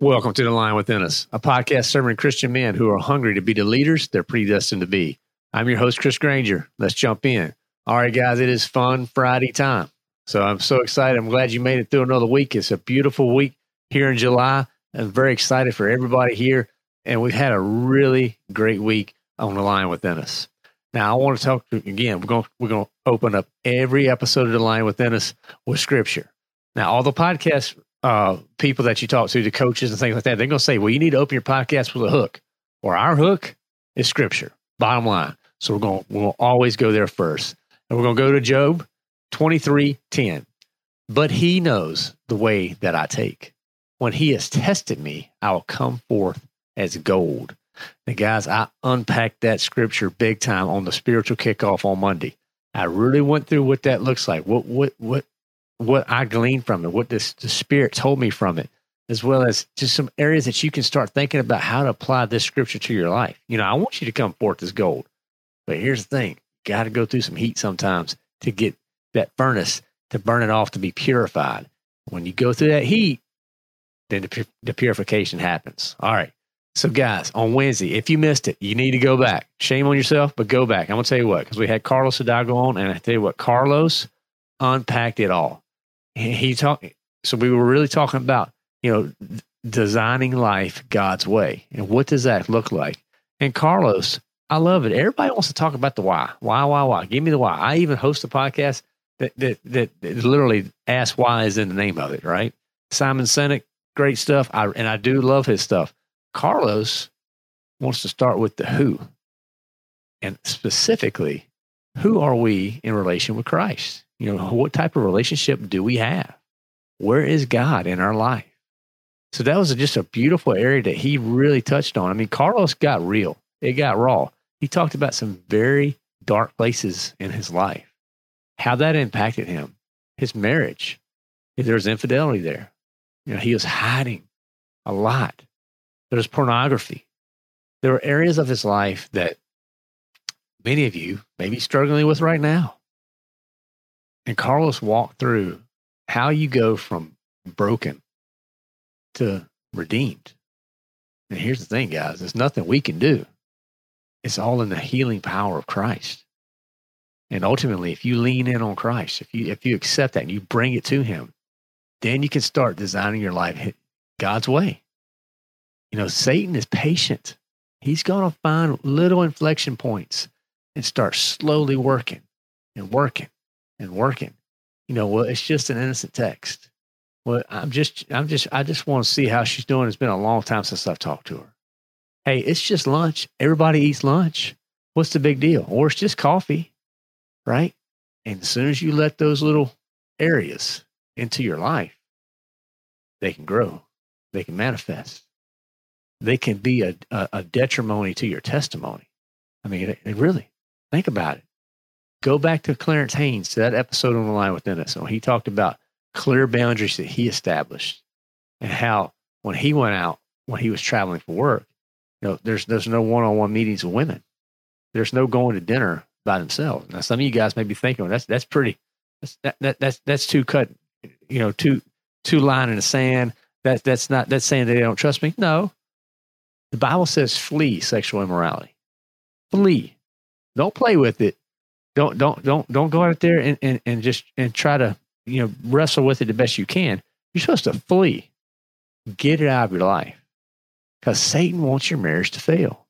Welcome to The Lion Within Us, a podcast serving Christian men who are hungry to be the leaders they're predestined to be. I'm your host, Chris Granger. Let's jump in. All right, guys, it is fun Friday time. So I'm so excited. I'm glad you made it through another week. It's a beautiful week here in July. I'm very excited for everybody here. And we've had a really great week on The Lion Within Us. Now, I want to talk again. We're going, we're going to open up every episode of The Lion Within Us with scripture. Now, all the podcast uh, people that you talk to, the coaches and things like that, they're going to say, well, you need to open your podcast with a hook, or our hook is scripture, bottom line. So we're going, we'll always go there first. And we're going to go to Job 23 10. But he knows the way that I take. When he has tested me, I will come forth as gold. And guys, I unpacked that scripture big time on the spiritual kickoff on Monday. I really went through what that looks like. What what what what I gleaned from it, what this, the Spirit told me from it, as well as just some areas that you can start thinking about how to apply this scripture to your life. You know, I want you to come forth as gold, but here's the thing: got to go through some heat sometimes to get that furnace to burn it off to be purified. When you go through that heat, then the, the purification happens. All right. So, guys, on Wednesday, if you missed it, you need to go back. Shame on yourself, but go back. I'm going to tell you what, because we had Carlos Hidalgo on, and I tell you what, Carlos unpacked it all he talked. So we were really talking about you know designing life God's way, and what does that look like? And Carlos, I love it. Everybody wants to talk about the why, why, why, why. Give me the why. I even host a podcast that that that, that literally asks why is in the name of it. Right? Simon Sinek, great stuff. I and I do love his stuff. Carlos wants to start with the who, and specifically, who are we in relation with Christ? You know, what type of relationship do we have? Where is God in our life? So that was just a beautiful area that he really touched on. I mean, Carlos got real, it got raw. He talked about some very dark places in his life, how that impacted him, his marriage. There was infidelity there. You know, he was hiding a lot. There was pornography. There were areas of his life that many of you may be struggling with right now. And Carlos walked through how you go from broken to redeemed. And here's the thing, guys there's nothing we can do, it's all in the healing power of Christ. And ultimately, if you lean in on Christ, if you if you accept that and you bring it to Him, then you can start designing your life God's way. You know, Satan is patient. He's going to find little inflection points and start slowly working and working and working. You know, well, it's just an innocent text. Well, I'm just, I'm just, I just want to see how she's doing. It's been a long time since I've talked to her. Hey, it's just lunch. Everybody eats lunch. What's the big deal? Or it's just coffee, right? And as soon as you let those little areas into your life, they can grow, they can manifest, they can be a, a, a detriment to your testimony. I mean, it, it really, think about it. Go back to Clarence Haynes, to that episode on the lion within us. So he talked about clear boundaries that he established and how when he went out, when he was traveling for work, you know, there's there's no one-on-one meetings with women. There's no going to dinner by themselves. Now, some of you guys may be thinking, well, that's that's pretty, that's that, that that's that's too cut, you know, too too line in the sand. That that's not that's saying they don't trust me. No, the Bible says flee sexual immorality. Flee. Don't play with it don't don't don't don't go out there and, and, and just and try to you know wrestle with it the best you can. You're supposed to flee. Get it out of your life because Satan wants your marriage to fail.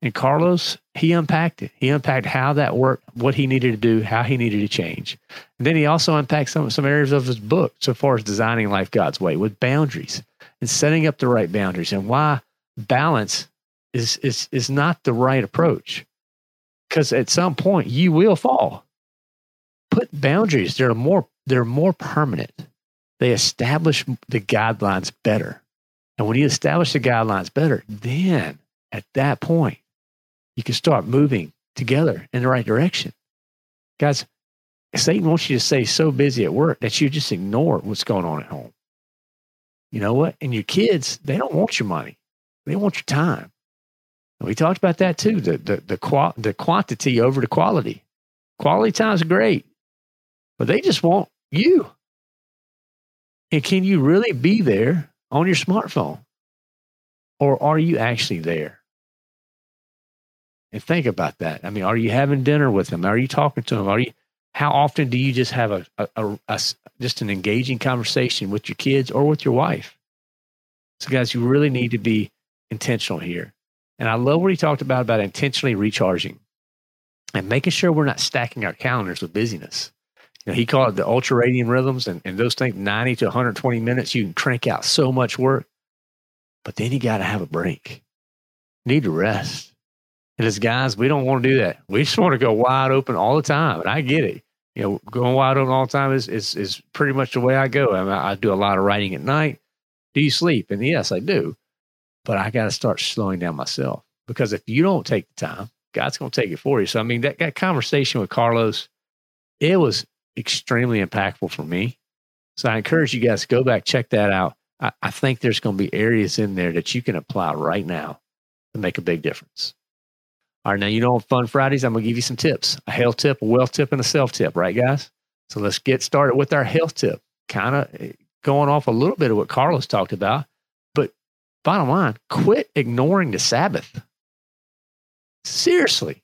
And Carlos, he unpacked it. He unpacked how that worked, what he needed to do, how he needed to change. And then he also unpacked some, some areas of his book so far as designing life God's way with boundaries and setting up the right boundaries and why balance is, is, is not the right approach. Because at some point you will fall. Put boundaries. They're more, they're more permanent. They establish the guidelines better. And when you establish the guidelines better, then at that point, you can start moving together in the right direction. Guys, Satan wants you to stay so busy at work that you just ignore what's going on at home. You know what? And your kids, they don't want your money. They want your time. We talked about that too, the the the, qual- the quantity over the quality. Quality time is great, but they just want you. And can you really be there on your smartphone? Or are you actually there? And think about that. I mean, are you having dinner with them? Are you talking to them? Are you? How often do you just have a, a, a, a just an engaging conversation with your kids or with your wife? So, guys, you really need to be intentional here. And I love what he talked about about intentionally recharging and making sure we're not stacking our calendars with busyness. You know, he called it the ultradian rhythms, and, and those things 90 to 120 minutes, you can crank out so much work. But then you got to have a break. You need to rest. And as guys, we don't want to do that. We just want to go wide open all the time. And I get it. You know, going wide open all the time is is, is pretty much the way I go. I, mean, I do a lot of writing at night. Do you sleep? And yes, I do. But I got to start slowing down myself because if you don't take the time, God's going to take it for you. So, I mean, that, that conversation with Carlos, it was extremely impactful for me. So, I encourage you guys to go back, check that out. I, I think there's going to be areas in there that you can apply right now to make a big difference. All right, now you know on Fun Fridays, I'm gonna give you some tips: a health tip, a wealth tip, and a self tip. Right, guys? So let's get started with our health tip. Kind of eh, going off a little bit of what Carlos talked about, bottom line, quit ignoring the Sabbath. Seriously,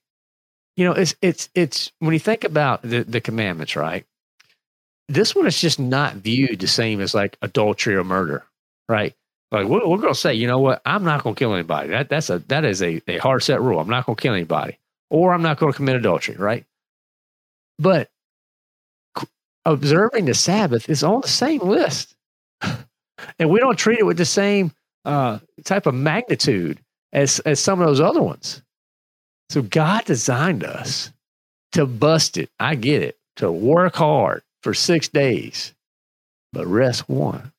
you know it's it's it's when you think about the the commandments, right? This one is just not viewed the same as like adultery or murder, right? Like we're, we're going to say, you know what? I'm not going to kill anybody. That that's a that is a, a hard set rule. I'm not going to kill anybody, or I'm not going to commit adultery, right? But observing the Sabbath is on the same list, and we don't treat it with the same uh, type of magnitude as as some of those other ones. So God designed us to bust it. I get it. To work hard for six days, but rest one.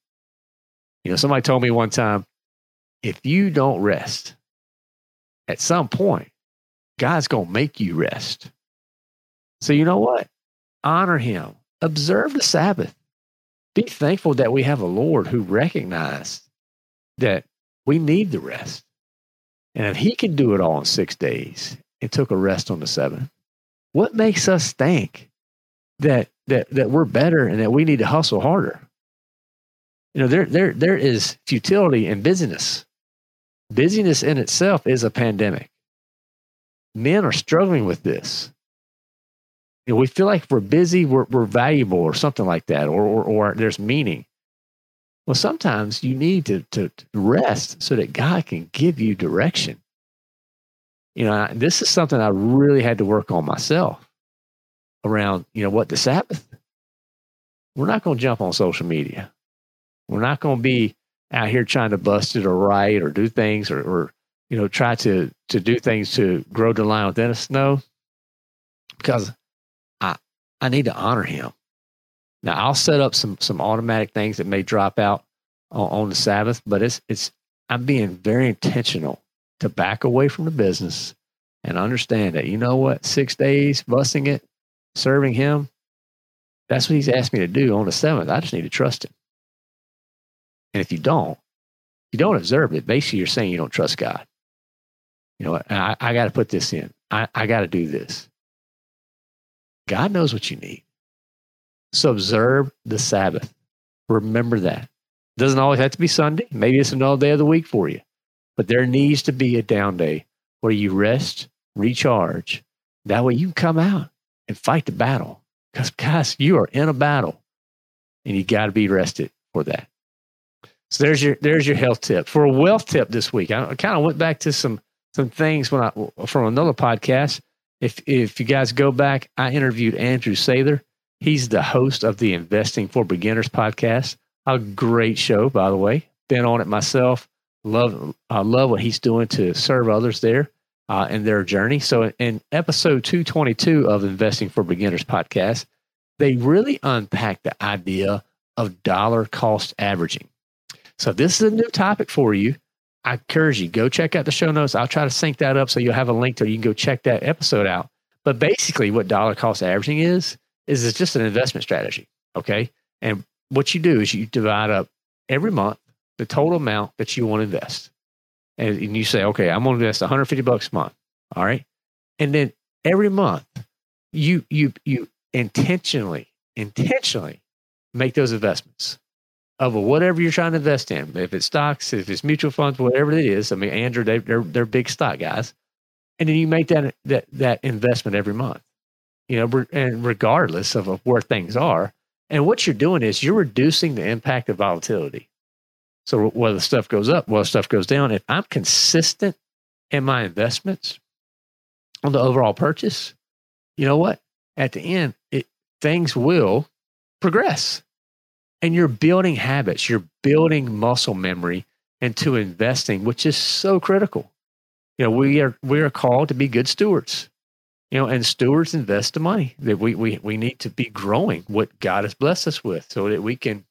You know, somebody told me one time, if you don't rest, at some point, God's to make you rest. So, you know what? Honor Him, observe the Sabbath. Be thankful that we have a Lord who recognized that we need the rest. And if He can do it all in six days and took a rest on the seventh, what makes us think that, that, that we're better and that we need to hustle harder? You know, there there there is futility in busyness. Busyness in itself is a pandemic. Men are struggling with this. You know, we feel like we're busy, we're, we're valuable, or something like that, or, or, or there's meaning. Well, sometimes you need to, to, rest so that God can give you direction. You know, I, this is something I really had to work on myself around, you know, what the Sabbath. We're not going to jump on social media. We're not going to be out here trying to bust it or write or do things or, or you know try to to do things to grow the lion within us. No, because I I need to honor Him. Now I'll set up some some automatic things that may drop out on, on the Sabbath, but it's it's I'm being very intentional to back away from the business and understand that you know what six days busting it serving him that's what he's asked me to do on the seventh i just need to trust him and if you don't, you don't observe it, basically you're saying you don't trust God. You know, I, I got to put this in. I, I got to do this. God knows what you need. So observe the Sabbath. Remember that. It doesn't always have to be Sunday. Maybe it's another day of the week for you. But there needs to be a down day where you rest, recharge. That way you can come out and fight the battle. Because, guys, you are in a battle and you got to be rested for that. So there's your there's your health tip. For a wealth tip this week, I kind of went back to some some things when I from another podcast. If if you guys go back, I interviewed Andrew Sather. He's the host of the Investing for Beginners podcast. A great show, by the way. Been on it myself. Love I love what he's doing to serve others there uh, in their journey. So in episode 222 of Investing for Beginners podcast, they really unpack the idea of dollar cost averaging. So this is a new topic for you. I encourage you, go check out the show notes. I'll try to sync that up so you'll have a link to you can go check that episode out. But basically, what dollar cost averaging is, is it's just an investment strategy. Okay. And what you do is you divide up every month the total amount that you want to invest. And, and you say, okay, I'm going to invest 150 bucks a month. All right. And then every month you, you, you intentionally, intentionally make those investments of whatever you're trying to invest in. If it's stocks, if it's mutual funds, whatever it is. I mean, Andrew, they, they're they're big stock guys, and then you make that that that investment every month. You know, and regardless of, of where things are, and what you're doing is you're reducing the impact of volatility. So whether stuff goes up, whether stuff goes down, if I'm consistent in my investments on the overall purchase, you know what? At the end, it, things will progress and you're building habits, you're building muscle memory into investing, which is so critical. You know, we are we are called to be good stewards. You know, and stewards invest the money that we we we need to be growing what God has blessed us with so that we can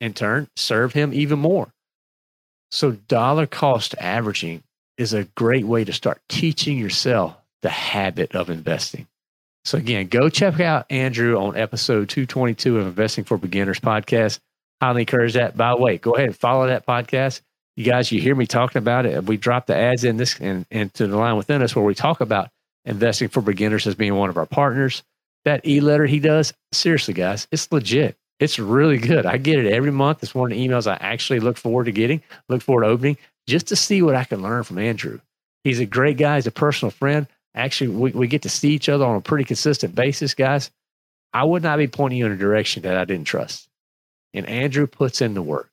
in turn serve him even more. So dollar cost averaging is a great way to start teaching yourself the habit of investing. So again, go check out Andrew on episode 222 of Investing for Beginners podcast. Highly encourage that. By the way, go ahead and follow that podcast. You guys, you hear me talking about it. We drop the ads in this and into the lion within us where we talk about investing for beginners as being one of our partners. That e-letter he does, seriously, guys, it's legit. It's really good. I get it every month. It's one of the emails I actually look forward to getting, look forward to opening, just to see what I can learn from Andrew. He's a great guy. He's a personal friend actually we, we get to see each other on a pretty consistent basis, guys, I would not be pointing you in a direction that I didn't trust. And Andrew puts in the work.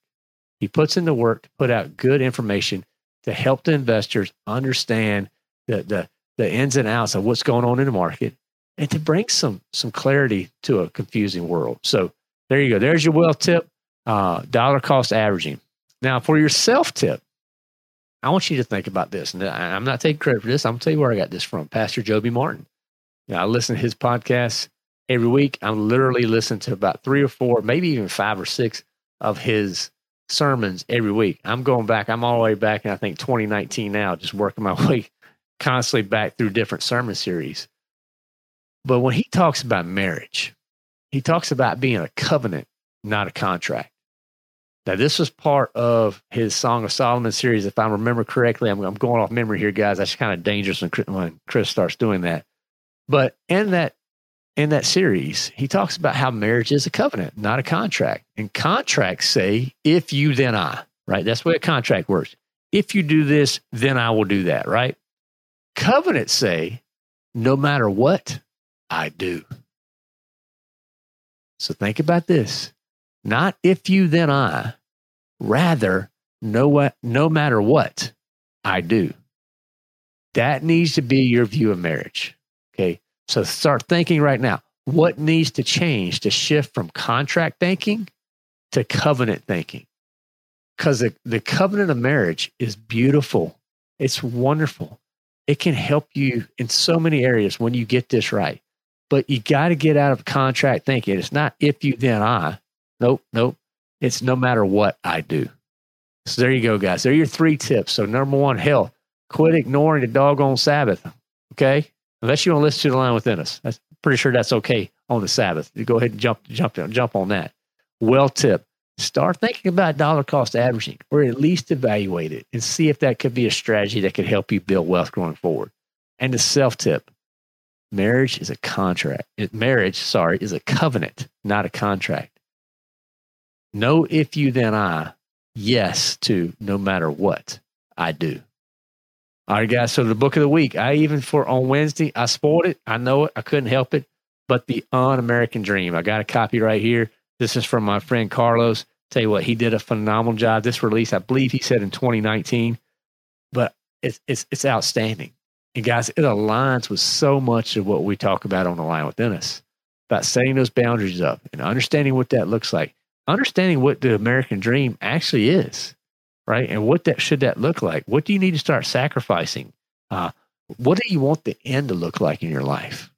He puts in the work to put out good information to help the investors understand the, the, the ins and outs of what's going on in the market and to bring some some clarity to a confusing world. So there you go. There's your wealth tip, uh, dollar cost averaging. Now for your self tip, I want you to think about this. And I'm not taking credit for this. I'm going to tell you where I got this from. Pastor Joby Martin. I listen to his podcast every week. I'm literally listening to about three or four, maybe even five or six of his sermons every week. I'm going back. I'm all the way back in, I think, 2019 now, just working my way constantly back through different sermon series. But when he talks about marriage, he talks about being a covenant, not a contract. Now, this was part of his Song of Solomon series, if I remember correctly. I'm, I'm going off memory here, guys. That's kind of dangerous when Chris starts doing that. But in that in that series, he talks about how marriage is a covenant, not a contract. And contracts say, if you, then I, right? That's the way a contract works. If you do this, then I will do that, right? Covenants say, no matter what, I do. So think about this. Not if you, then I. Rather, no, what, no matter what, I do. That needs to be your view of marriage. Okay. So start thinking right now what needs to change to shift from contract thinking to covenant thinking? Because the, the covenant of marriage is beautiful, it's wonderful. It can help you in so many areas when you get this right. But you got to get out of contract thinking. It's not if you, then I. Nope, nope. It's no matter what I do. So there you go, guys. There are your three tips. So number one, health. Quit ignoring the doggone Sabbath. Okay. Unless you want to listen to the lion within us. That's pretty sure that's okay on the Sabbath. You go ahead and jump, jump, jump on that. Well tip. Start thinking about dollar cost averaging or at least evaluate it and see if that could be a strategy that could help you build wealth going forward. And the self tip. Marriage is a contract. Marriage, sorry, is a covenant, not a contract. No if you then I, yes to no matter what I do. All right, guys. So the book of the week, I even for on Wednesday, I spoiled it. I know it. I couldn't help it. But the Un American Dream. I got a copy right here. This is from my friend Carlos. Tell you what, he did a phenomenal job. This release, I believe he said in 2019, but it's it's it's outstanding. And guys, it aligns with so much of what we talk about on the lion within us about setting those boundaries up and understanding what that looks like, understanding what the American dream actually is, right? And what that should that look like? What do you need to start sacrificing? Uh, what do you want the end to look like in your life?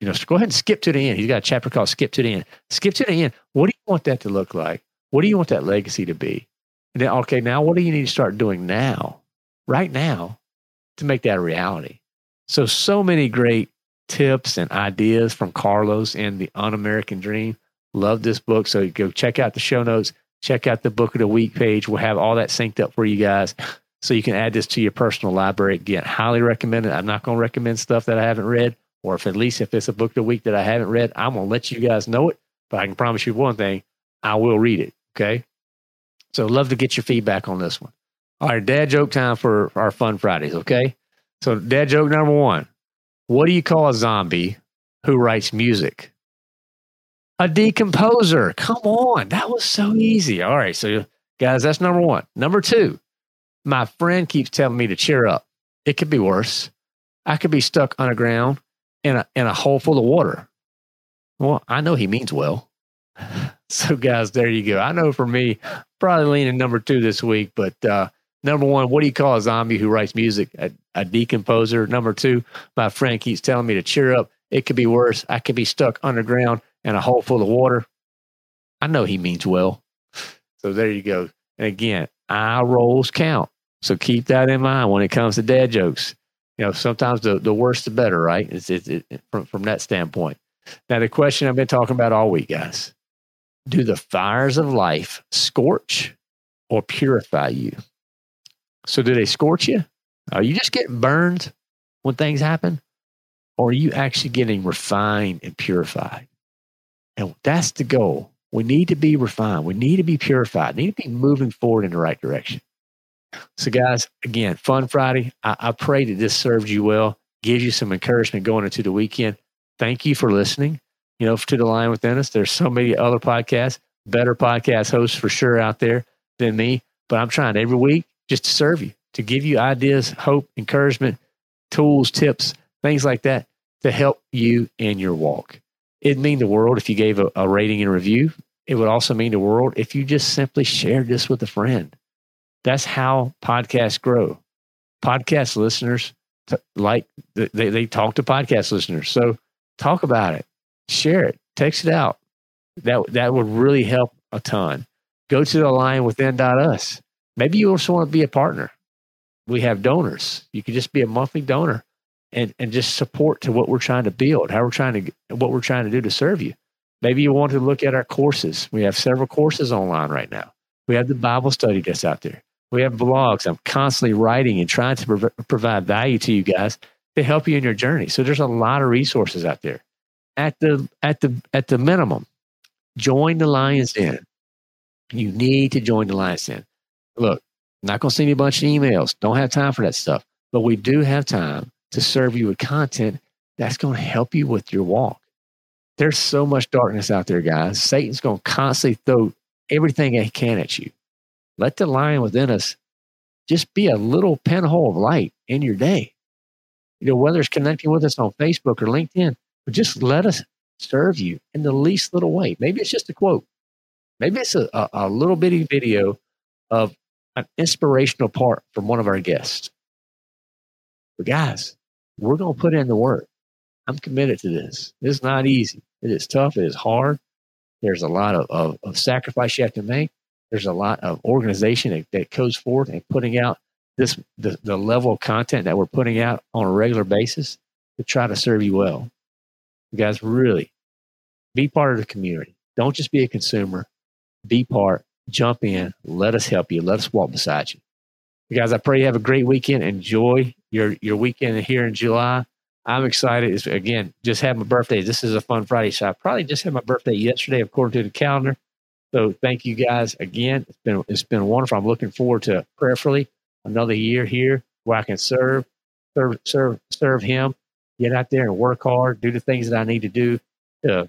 You know, go ahead and skip to the end. He's got a chapter called Skip to the End. Skip to the end. What do you want that to look like? What do you want that legacy to be? And then, okay, now what do you need to start doing now, right now, to make that a reality? So, so many great tips and ideas from Carlos and the Un American Dream. Love this book. So, go check out the show notes, check out the book of the week page. We'll have all that synced up for you guys so you can add this to your personal library. Again, highly recommend it. I'm not going to recommend stuff that I haven't read, or if at least if it's a book of the week that I haven't read, I'm going to let you guys know it. But I can promise you one thing I will read it. Okay. So, love to get your feedback on this one. All right, dad joke time for our fun Fridays. Okay. So, dad joke number one What do you call a zombie who writes music? A decomposer. Come on. That was so easy. All right. So, guys, that's number one. Number two, my friend keeps telling me to cheer up. It could be worse. I could be stuck underground in a, in a hole full of water. Well, I know he means well. So, guys, there you go. I know for me, probably leaning number two this week, but uh, number one, what do you call a zombie who writes music? A, a decomposer. Number two, my friend keeps telling me to cheer up. It could be worse. I could be stuck underground in a hole full of water. I know he means well. So, there you go. And again, eye rolls count. So, keep that in mind when it comes to dad jokes. You know, sometimes the, the worse the better, right? It's, it's it, from, from that standpoint. Now, the question I've been talking about all week, guys do the fires of life scorch or purify you? So, do they scorch you? Are you just getting burned when things happen? Or are you actually getting refined and purified? And that's the goal. We need to be refined. We need to be purified. We need to be moving forward in the right direction. So, guys, again, fun Friday. I, I pray that this served you well, gives you some encouragement going into the weekend. Thank you for listening you know, to the lion within us. There's so many other podcasts, better podcast hosts for sure out there than me. But I'm trying every week just to serve you, to give you ideas, hope, encouragement, tools, tips, things like that to help you in your walk. It'd mean the world if you gave a, a rating and review. It would also mean the world if you just simply shared this with a friend. That's how podcasts grow. Podcast listeners t- like they, they talk to podcast listeners. So talk about it share it, text it out. That that would really help a ton. Go to the lion within us. Maybe you also want to be a partner. We have donors. You could just be a monthly donor and, and just support to what we're trying to build, how we're trying to what we're trying to do to serve you. Maybe you want to look at our courses. We have several courses online right now. We have the Bible study that's out there. We have blogs. I'm constantly writing and trying to prov- provide value to you guys to help you in your journey. So there's a lot of resources out there at the at the at the minimum, join the Lions Den. You need to join the Lions Den. Look, I'm not going to send you a bunch of emails. Don't have time for that stuff. But we do have time to serve you with content that's going to help you with your walk. There's so much darkness out there, guys. Satan's going to constantly throw everything he can at you. Let the lion within us just be a little pinhole of light in your day. You know, whether it's connecting with us on Facebook or LinkedIn, but just let us serve you in the least little way. Maybe it's just a quote. Maybe it's a, a, a little bitty video of an inspirational part from one of our guests. But guys, we're going to put in the work. I'm committed to this. It's not easy. It is tough. It is hard. There's a lot of, of, of sacrifice you have to make. There's a lot of organization that, that goes forward and putting out this the, the level of content that we're putting out on a regular basis to try to serve you well. You guys really be part of the community. Don't just be a consumer. Be part. Jump in. Let us help you. Let us walk beside you. you guys, I pray you have a great weekend. Enjoy your, your weekend here in July. I'm excited. It's, again, just had my birthday. This is a fun Friday. So I probably just had my birthday yesterday, according to the calendar. So thank you guys again. It's been it's been wonderful. I'm looking forward to prayerfully another year here where I can serve, serve, serve, serve Him get out there and work hard, do the things that I need to do to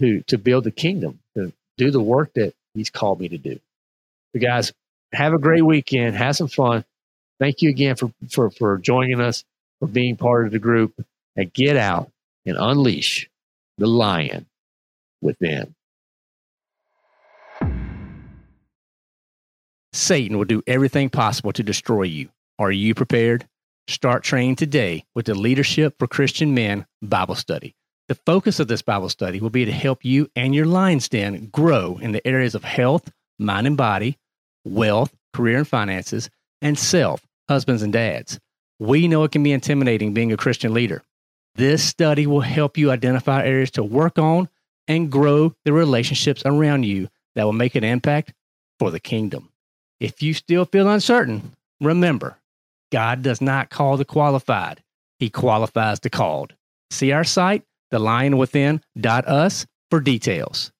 to to build the kingdom, to do the work that He's called me to do. So, guys, have a great weekend. Have some fun. Thank you again for, for, for joining us, for being part of the group, and get out and unleash the lion within. Satan will do everything possible to destroy you. Are you prepared? Start training today with the Leadership for Christian Men Bible Study. The focus of this Bible study will be to help you and your lion's den grow in the areas of health, mind and body, wealth, career and finances, and self, husbands and dads. We know it can be intimidating being a Christian leader. This study will help you identify areas to work on and grow the relationships around you that will make an impact for the kingdom. If you still feel uncertain, remember, God does not call the qualified, He qualifies the called. See our site, thelionwithin.us, for details.